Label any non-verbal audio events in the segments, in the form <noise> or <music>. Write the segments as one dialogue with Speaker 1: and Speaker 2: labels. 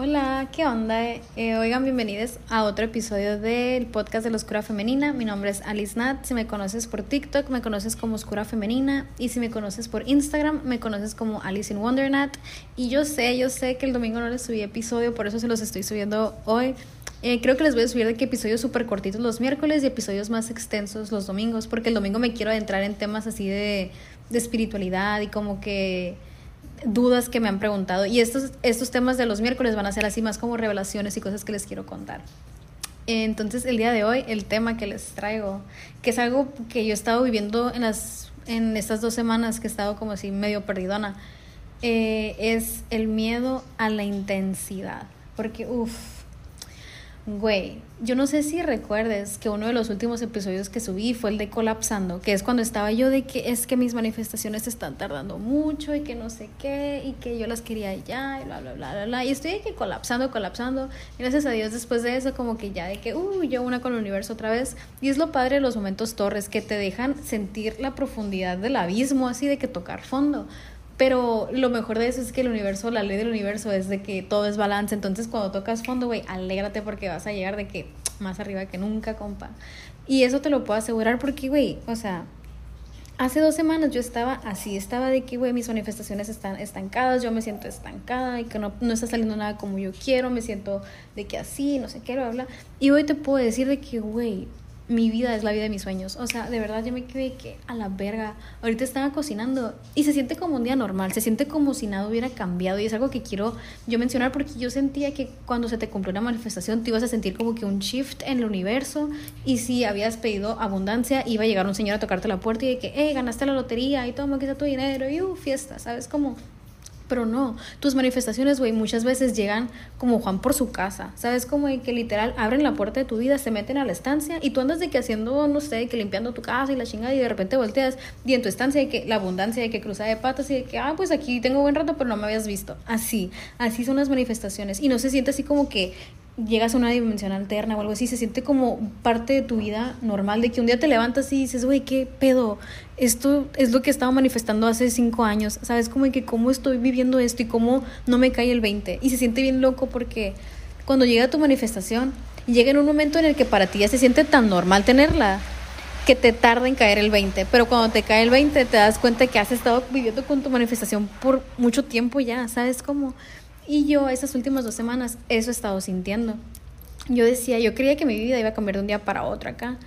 Speaker 1: Hola, ¿qué onda? Eh, oigan, bienvenidos a otro episodio del podcast de la Oscura Femenina. Mi nombre es Alice Nat. Si me conoces por TikTok, me conoces como Oscura Femenina. Y si me conoces por Instagram, me conoces como Alice in Wonder Nat. Y yo sé, yo sé que el domingo no les subí episodio, por eso se los estoy subiendo hoy. Eh, creo que les voy a subir de que episodios súper cortitos los miércoles y episodios más extensos los domingos, porque el domingo me quiero adentrar en temas así de, de espiritualidad y como que dudas que me han preguntado. Y estos, estos temas de los miércoles van a ser así más como revelaciones y cosas que les quiero contar. Entonces el día de hoy el tema que les traigo, que es algo que yo he estado viviendo en, las, en estas dos semanas que he estado como así medio perdidona, eh, es el miedo a la intensidad. Porque, uff, Güey, yo no sé si recuerdes que uno de los últimos episodios que subí fue el de colapsando, que es cuando estaba yo de que es que mis manifestaciones están tardando mucho y que no sé qué y que yo las quería ya y bla, bla, bla, bla, bla. Y estoy de que colapsando, colapsando. Gracias a Dios después de eso como que ya de que, uh, yo una con el universo otra vez. Y es lo padre de los momentos torres, que te dejan sentir la profundidad del abismo, así de que tocar fondo. Pero lo mejor de eso es que el universo, la ley del universo es de que todo es balance. Entonces cuando tocas fondo, güey, alégrate porque vas a llegar de que más arriba que nunca, compa. Y eso te lo puedo asegurar porque, güey, o sea, hace dos semanas yo estaba así, estaba de que, güey, mis manifestaciones están estancadas, yo me siento estancada y que no, no está saliendo nada como yo quiero, me siento de que así, no sé qué, bla, bla. Y hoy te puedo decir de que, güey, mi vida es la vida de mis sueños. O sea, de verdad yo me quedé que a la verga. Ahorita estaba cocinando y se siente como un día normal, se siente como si nada hubiera cambiado y es algo que quiero yo mencionar porque yo sentía que cuando se te cumplió una manifestación te ibas a sentir como que un shift en el universo y si habías pedido abundancia iba a llegar un señor a tocarte la puerta y de que, eh, ganaste la lotería y toma, aquí tu dinero y uh, fiesta, ¿sabes? Como pero no, tus manifestaciones, güey, muchas veces llegan como Juan por su casa. ¿Sabes? Como que literal abren la puerta de tu vida, se meten a la estancia y tú andas de que haciendo, no sé, que limpiando tu casa y la chingada y de repente volteas y en tu estancia hay que la abundancia de que cruza de patas y de que, ah, pues aquí tengo buen rato, pero no me habías visto. Así, así son las manifestaciones y no se siente así como que llegas a una dimensión alterna o algo así, se siente como parte de tu vida normal, de que un día te levantas y dices, güey, ¿qué pedo? Esto es lo que estaba manifestando hace cinco años, ¿sabes? Como que cómo estoy viviendo esto y cómo no me cae el 20. Y se siente bien loco porque cuando llega tu manifestación, llega en un momento en el que para ti ya se siente tan normal tenerla que te tarda en caer el 20, pero cuando te cae el 20 te das cuenta que has estado viviendo con tu manifestación por mucho tiempo ya, ¿sabes? Como y yo esas últimas dos semanas eso he estado sintiendo. Yo decía, yo creía que mi vida iba a cambiar de un día para otro acá.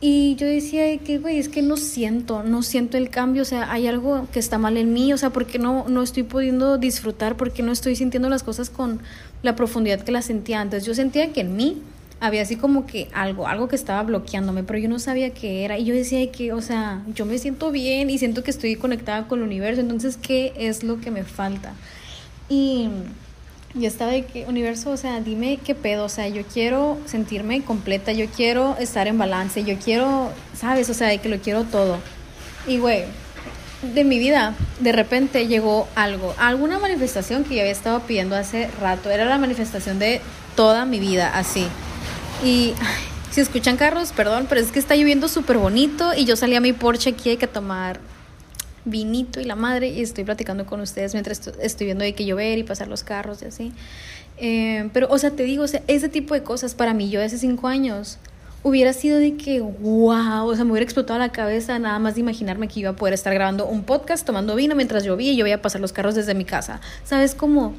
Speaker 1: Y yo decía que, güey, es que no siento, no siento el cambio, o sea, hay algo que está mal en mí, o sea, porque no, no estoy pudiendo disfrutar, porque no estoy sintiendo las cosas con la profundidad que las sentía antes. Yo sentía que en mí había así como que algo, algo que estaba bloqueándome, pero yo no sabía qué era. Y yo decía que, o sea, yo me siento bien y siento que estoy conectada con el universo, entonces, ¿qué es lo que me falta? Y yo estaba de que, universo, o sea, dime qué pedo, o sea, yo quiero sentirme completa, yo quiero estar en balance, yo quiero, ¿sabes? O sea, de que lo quiero todo. Y, güey, de mi vida, de repente llegó algo, alguna manifestación que yo había estado pidiendo hace rato, era la manifestación de toda mi vida, así. Y si escuchan carros, perdón, pero es que está lloviendo súper bonito y yo salí a mi porche aquí, hay que tomar vinito y la madre y estoy platicando con ustedes mientras estoy viendo de que llover y pasar los carros y así. Eh, pero, o sea, te digo, ese tipo de cosas para mí, yo hace cinco años, hubiera sido de que, wow, o sea, me hubiera explotado la cabeza nada más de imaginarme que iba a poder estar grabando un podcast tomando vino mientras llovía y yo voy a pasar los carros desde mi casa. ¿Sabes cómo?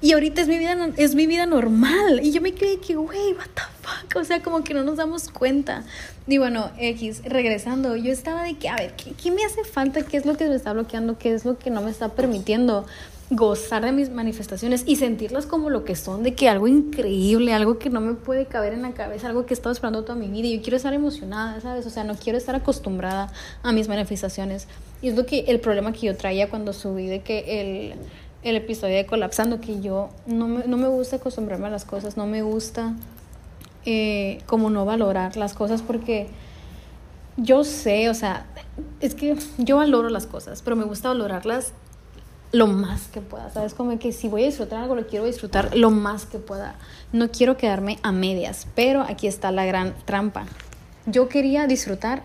Speaker 1: Y ahorita es mi vida, es mi vida normal. Y yo me quedé que, güey, what the fuck. <laughs> O sea, como que no nos damos cuenta. Y bueno, X, regresando, yo estaba de que, a ver, ¿qué, ¿qué, me hace falta? ¿Qué es lo que me está bloqueando? ¿Qué es lo que no me está permitiendo gozar de mis manifestaciones y sentirlas como lo que son? De que algo increíble, algo que no me puede caber en la cabeza, algo que he estado esperando toda mi vida. Y yo quiero estar emocionada, ¿sabes? O sea, no quiero estar acostumbrada a mis manifestaciones. Y es lo que, el problema que yo traía cuando subí de que el el episodio de Colapsando, que yo no me, no me gusta acostumbrarme a las cosas, no me gusta eh, como no valorar las cosas porque yo sé, o sea, es que yo valoro las cosas, pero me gusta valorarlas lo más que pueda, ¿sabes? Como que si voy a disfrutar algo, lo quiero disfrutar lo más que pueda. No quiero quedarme a medias, pero aquí está la gran trampa. Yo quería disfrutar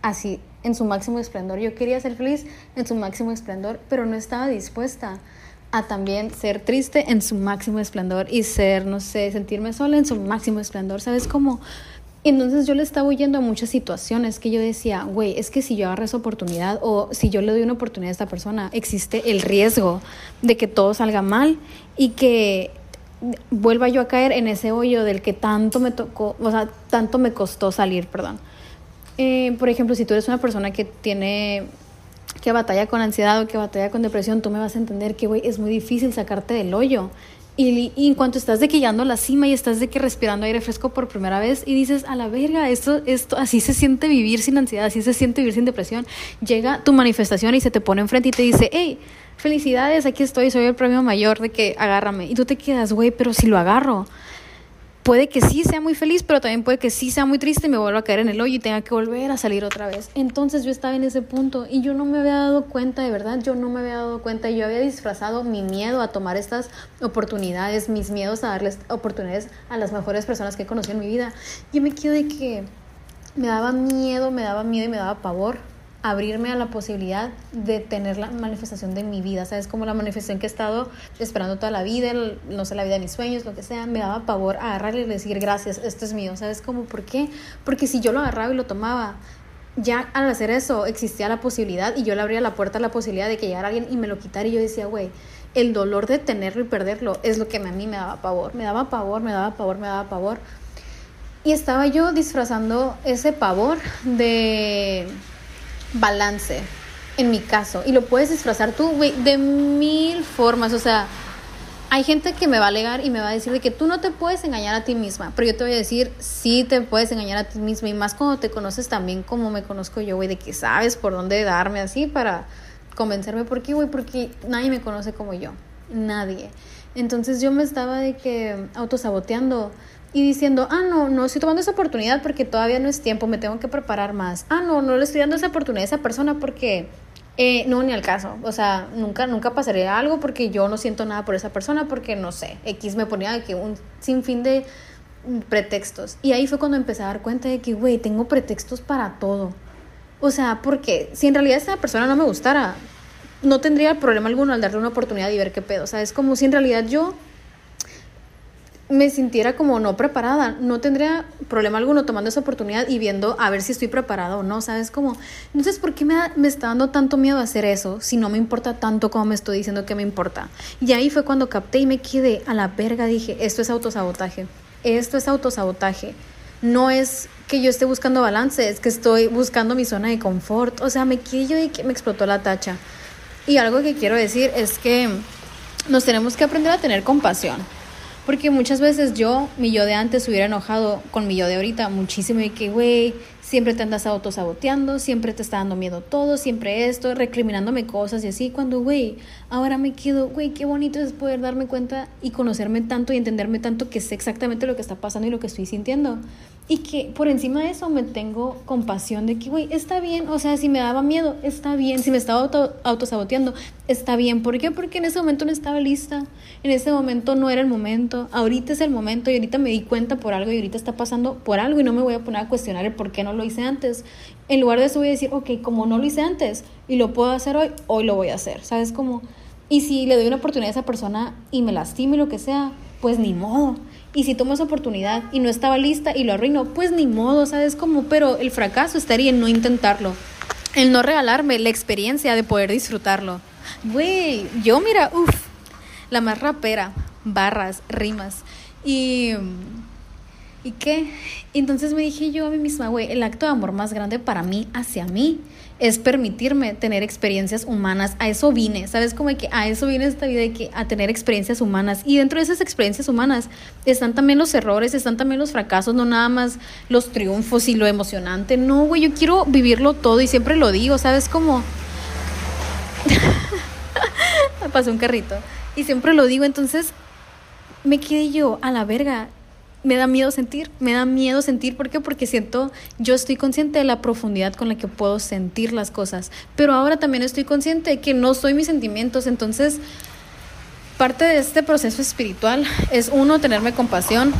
Speaker 1: así, en su máximo esplendor. Yo quería ser feliz en su máximo esplendor, pero no estaba dispuesta a también ser triste en su máximo esplendor y ser, no sé, sentirme sola en su máximo esplendor, ¿sabes cómo? Entonces yo le estaba huyendo a muchas situaciones que yo decía, güey, es que si yo agarro esa oportunidad o si yo le doy una oportunidad a esta persona, existe el riesgo de que todo salga mal y que vuelva yo a caer en ese hoyo del que tanto me tocó, o sea, tanto me costó salir, perdón. Eh, por ejemplo, si tú eres una persona que tiene que batalla con ansiedad o que batalla con depresión, tú me vas a entender que, güey, es muy difícil sacarte del hoyo. Y, en cuanto estás de que llegando a la cima y estás de que respirando aire fresco por primera vez y dices, a la verga, esto, esto, así se siente vivir sin ansiedad, así se siente vivir sin depresión, llega tu manifestación y se te pone enfrente y te dice, hey, felicidades, aquí estoy, soy el premio mayor de que agárrame. Y tú te quedas, güey, pero si lo agarro, puede que sí sea muy feliz, pero también puede que sí sea muy triste y me vuelva a caer en el hoyo y tenga que volver a salir otra vez. Entonces yo estaba en ese punto y yo no me había dado cuenta, de verdad, yo no me había dado cuenta. Yo había disfrazado mi miedo a tomar estas oportunidades, mis miedos a darles oportunidades a las mejores personas que he conocido en mi vida. Yo me quedo de que me daba miedo, me daba miedo y me daba pavor abrirme a la posibilidad de tener la manifestación de mi vida, ¿sabes? Como la manifestación que he estado esperando toda la vida, no sé, la vida de mis sueños, lo que sea, me daba pavor agarrarle y decir gracias, esto es mío, ¿sabes? Como, ¿por qué? Porque si yo lo agarraba y lo tomaba, ya al hacer eso existía la posibilidad y yo le abría la puerta a la posibilidad de que llegara alguien y me lo quitara y yo decía, güey, el dolor de tenerlo y perderlo es lo que a mí me daba pavor, me daba pavor, me daba pavor, me daba pavor. Y estaba yo disfrazando ese pavor de balance, en mi caso. Y lo puedes disfrazar tú, güey, de mil formas. O sea, hay gente que me va a alegar y me va a decir de que tú no te puedes engañar a ti misma. Pero yo te voy a decir, sí te puedes engañar a ti misma. Y más cuando te conoces también como me conozco yo, güey, de que sabes por dónde darme así para convencerme. ¿Por qué, güey? Porque nadie me conoce como yo. Nadie. Entonces yo me estaba de que autosaboteando y diciendo, ah, no, no estoy tomando esa oportunidad porque todavía no es tiempo, me tengo que preparar más. Ah, no, no le estoy dando esa oportunidad a esa persona porque eh, no, ni al caso. O sea, nunca, nunca pasaría algo porque yo no siento nada por esa persona porque no sé. X me ponía que un sinfín de pretextos. Y ahí fue cuando empecé a dar cuenta de que, güey, tengo pretextos para todo. O sea, porque si en realidad esa persona no me gustara, no tendría problema alguno al darle una oportunidad y ver qué pedo. O sea, es como si en realidad yo me sintiera como no preparada, no tendría problema alguno tomando esa oportunidad y viendo a ver si estoy preparada o no, ¿sabes? Como, entonces, ¿por qué me, me está dando tanto miedo hacer eso si no me importa tanto como me estoy diciendo que me importa? Y ahí fue cuando capté y me quedé a la verga, dije, esto es autosabotaje, esto es autosabotaje. No es que yo esté buscando balance, es que estoy buscando mi zona de confort. O sea, me quedé yo y me explotó la tacha. Y algo que quiero decir es que nos tenemos que aprender a tener compasión porque muchas veces yo, mi yo de antes, hubiera enojado con mi yo de ahorita muchísimo y que, güey, siempre te andas autosaboteando, siempre te está dando miedo todo, siempre esto, recriminándome cosas y así. Cuando, güey, ahora me quedo, güey, qué bonito es poder darme cuenta y conocerme tanto y entenderme tanto que sé exactamente lo que está pasando y lo que estoy sintiendo. Y que por encima de eso me tengo compasión de que, güey, está bien, o sea, si me daba miedo, está bien, si me estaba auto, autosaboteando, está bien. ¿Por qué? Porque en ese momento no estaba lista, en ese momento no era el momento, ahorita es el momento y ahorita me di cuenta por algo y ahorita está pasando por algo y no me voy a poner a cuestionar el por qué no lo hice antes. En lugar de eso voy a decir, ok, como no lo hice antes y lo puedo hacer hoy, hoy lo voy a hacer, ¿sabes? Como, y si le doy una oportunidad a esa persona y me lastime lo que sea, pues ni modo y si tomo esa oportunidad y no estaba lista y lo arruino, pues ni modo, ¿sabes cómo? Pero el fracaso estaría en no intentarlo, en no regalarme la experiencia de poder disfrutarlo. Güey, yo mira, uff, la más rapera, barras, rimas. Y ¿Y qué? Entonces me dije yo a mí misma, güey, el acto de amor más grande para mí, hacia mí, es permitirme tener experiencias humanas. A eso vine, ¿sabes? Como que a eso vine esta vida, de que a tener experiencias humanas. Y dentro de esas experiencias humanas están también los errores, están también los fracasos, no nada más los triunfos y lo emocionante. No, güey, yo quiero vivirlo todo y siempre lo digo, ¿sabes? Como... <laughs> me pasó un carrito. Y siempre lo digo, entonces me quedé yo a la verga me da miedo sentir, me da miedo sentir, ¿por qué? Porque siento, yo estoy consciente de la profundidad con la que puedo sentir las cosas, pero ahora también estoy consciente de que no soy mis sentimientos, entonces parte de este proceso espiritual es uno, tenerme compasión,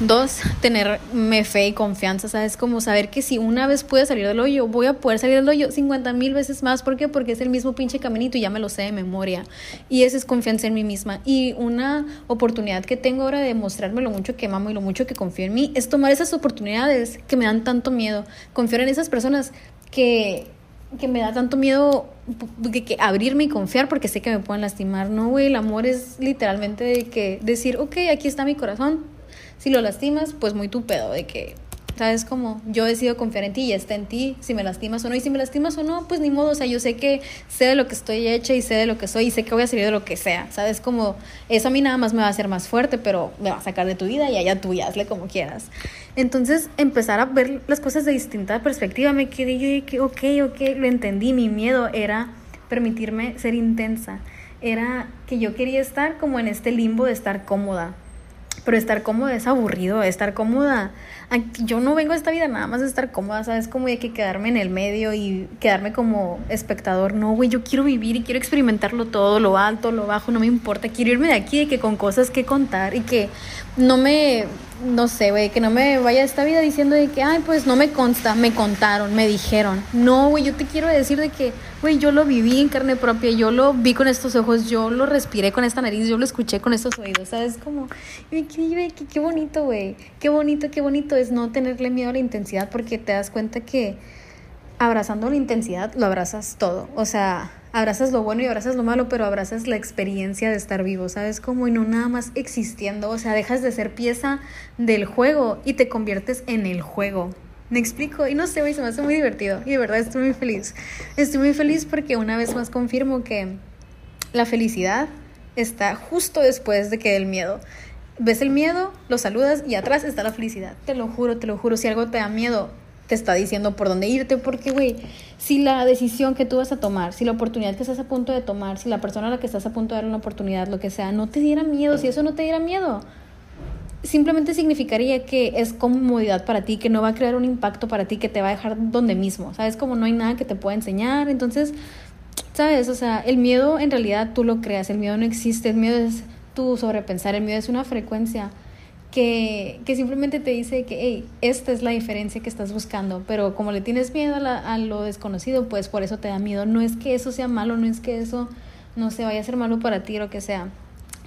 Speaker 1: Dos, tenerme fe y confianza, ¿sabes? Como saber que si una vez pude salir del hoyo, voy a poder salir del hoyo 50 mil veces más. ¿Por qué? Porque es el mismo pinche caminito y ya me lo sé de memoria. Y esa es confianza en mí misma. Y una oportunidad que tengo ahora de mostrarme lo mucho que amo y lo mucho que confío en mí es tomar esas oportunidades que me dan tanto miedo. Confiar en esas personas que, que me da tanto miedo que, que, abrirme y confiar porque sé que me pueden lastimar. No, güey, el amor es literalmente de que decir, ok, aquí está mi corazón si lo lastimas, pues muy tu pedo, de que, ¿sabes? Como yo decido confiar en ti y está en ti, si me lastimas o no. Y si me lastimas o no, pues ni modo. O sea, yo sé que sé de lo que estoy hecha y sé de lo que soy y sé que voy a salir de lo que sea. ¿Sabes? Como eso a mí nada más me va a hacer más fuerte, pero me va a sacar de tu vida y allá tú y hazle como quieras. Entonces, empezar a ver las cosas de distinta perspectiva, me quedé yo que, ok, ok, lo entendí. Mi miedo era permitirme ser intensa. Era que yo quería estar como en este limbo de estar cómoda pero estar cómoda es aburrido, estar cómoda. Yo no vengo a esta vida nada más de estar cómoda, ¿sabes? Como hay que quedarme en el medio y quedarme como espectador. No, güey, yo quiero vivir y quiero experimentarlo todo, lo alto, lo bajo, no me importa. Quiero irme de aquí y que con cosas que contar y que no me no sé, güey, que no me vaya esta vida diciendo de que, ay, pues no me consta, me contaron, me dijeron. No, güey, yo te quiero decir de que, güey, yo lo viví en carne propia, yo lo vi con estos ojos, yo lo respiré con esta nariz, yo lo escuché con estos oídos, ¿sabes? Como, qué, qué bonito, güey, qué bonito, qué bonito es no tenerle miedo a la intensidad porque te das cuenta que abrazando la intensidad lo abrazas todo, o sea abrazas lo bueno y abrazas lo malo, pero abrazas la experiencia de estar vivo, ¿sabes? Como y no nada más existiendo, o sea, dejas de ser pieza del juego y te conviertes en el juego. ¿Me explico? Y no sé, se me hace muy divertido y de verdad estoy muy feliz. Estoy muy feliz porque una vez más confirmo que la felicidad está justo después de que el miedo. Ves el miedo, lo saludas y atrás está la felicidad. Te lo juro, te lo juro. Si algo te da miedo, te está diciendo por dónde irte, porque, güey, si la decisión que tú vas a tomar, si la oportunidad que estás a punto de tomar, si la persona a la que estás a punto de dar una oportunidad, lo que sea, no te diera miedo, si eso no te diera miedo, simplemente significaría que es comodidad para ti, que no va a crear un impacto para ti, que te va a dejar donde mismo, ¿sabes? Como no hay nada que te pueda enseñar, entonces, ¿sabes? O sea, el miedo en realidad tú lo creas, el miedo no existe, el miedo es tu sobrepensar, el miedo es una frecuencia que, que simplemente te dice que, hey, esta es la diferencia que estás buscando, pero como le tienes miedo a, a, lo desconocido, pues por eso te da miedo. No es que eso sea malo, no es que eso no se vaya a ser malo para ti lo que sea.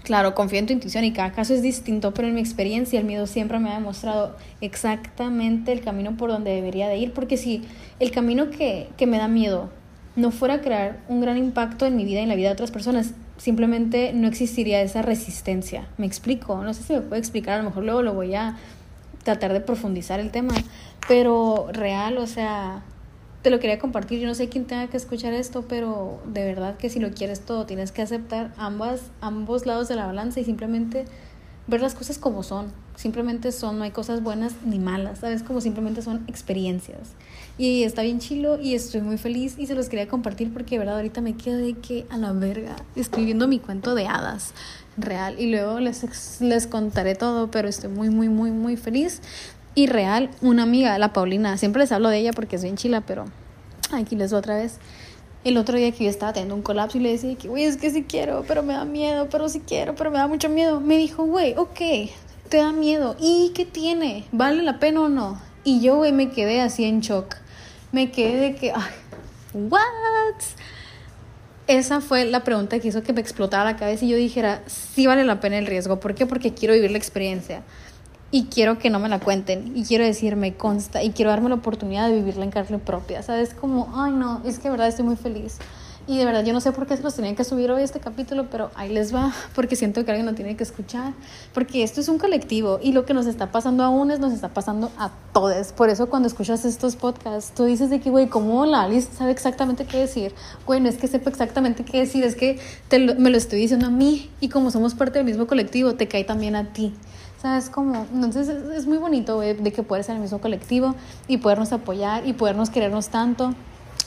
Speaker 1: Claro, confío en tu intuición y cada caso es distinto, pero en mi experiencia el miedo siempre me ha demostrado exactamente el camino por donde debería de ir, porque si el camino que, que me da miedo no fuera a crear un gran impacto en mi vida y en la vida de otras personas, simplemente no existiría esa resistencia. ¿Me explico? No sé si me puede explicar, a lo mejor luego lo voy a tratar de profundizar el tema, pero real, o sea, te lo quería compartir. Yo no sé quién tenga que escuchar esto, pero de verdad que si lo quieres todo, tienes que aceptar ambas, ambos lados de la balanza y simplemente ver las cosas como son. Simplemente son, no hay cosas buenas ni malas, ¿sabes? Como simplemente son experiencias. Y está bien chilo y estoy muy feliz y se los quería compartir porque de verdad ahorita me quedo de que a la verga escribiendo mi cuento de hadas real y luego les, les contaré todo, pero estoy muy, muy, muy, muy feliz. Y real, una amiga, la Paulina, siempre les hablo de ella porque es bien chila, pero aquí les doy otra vez. El otro día que yo estaba teniendo un colapso y le decía que, güey, es que sí quiero, pero me da miedo, pero sí quiero, pero me da mucho miedo. Me dijo, güey, ok, te da miedo. ¿Y qué tiene? ¿Vale la pena o no? Y yo, güey, me quedé así en shock. Me quedé de que, ay, ¿what? Esa fue la pregunta que hizo que me explotara la cabeza y yo dijera, sí vale la pena el riesgo. ¿Por qué? Porque quiero vivir la experiencia y quiero que no me la cuenten y quiero decir me consta y quiero darme la oportunidad de vivirla en carne propia, ¿sabes? Como, ay no, es que verdad estoy muy feliz. Y de verdad yo no sé por qué se los tenían que subir hoy este capítulo, pero ahí les va, <laughs> porque siento que alguien lo tiene que escuchar, porque esto es un colectivo y lo que nos está pasando a unos nos está pasando a todos. Por eso cuando escuchas estos podcasts, tú dices de que, güey, ¿cómo la Alice sabe exactamente qué decir? Güey, no es que sepa exactamente qué decir, es que te me lo estoy diciendo a mí y como somos parte del mismo colectivo, te cae también a ti. ¿Sabes cómo? Entonces es, muy bonito de que puedes ser el mismo colectivo y podernos apoyar y podernos querernos tanto.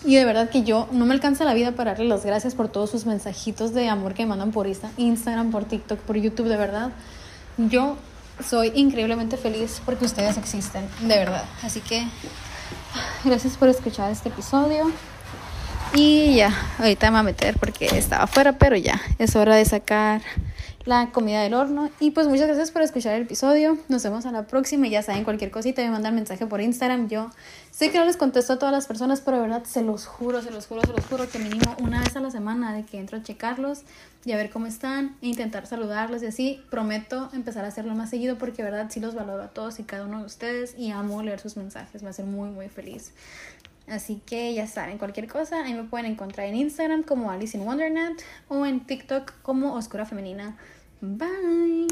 Speaker 1: Y de verdad que yo no me alcanza la vida para darle las gracias por todos sus mensajitos de amor que me mandan por Instagram, por TikTok, por YouTube, de verdad. Yo soy increíblemente feliz porque ustedes existen, de verdad. Así que gracias por escuchar este episodio. Y ya, ahorita me voy a meter porque estaba afuera, pero ya, es hora de sacar la comida del horno. Y pues muchas gracias por escuchar el episodio. Nos vemos a la próxima. Y ya saben, cualquier cosita me mandan mensaje por Instagram. Yo sé que no les contesto a todas las personas, pero de verdad se los juro, se los juro, se los juro que mínimo una vez a la semana de que entro a checarlos y a ver cómo están e intentar saludarlos y así. Prometo empezar a hacerlo más seguido porque de verdad sí los valoro a todos y cada uno de ustedes y amo leer sus mensajes. Me hace muy, muy feliz. Así que ya saben, cualquier cosa, ahí me pueden encontrar en Instagram como Alice in Wondernet o en TikTok como Oscura Femenina. Bye.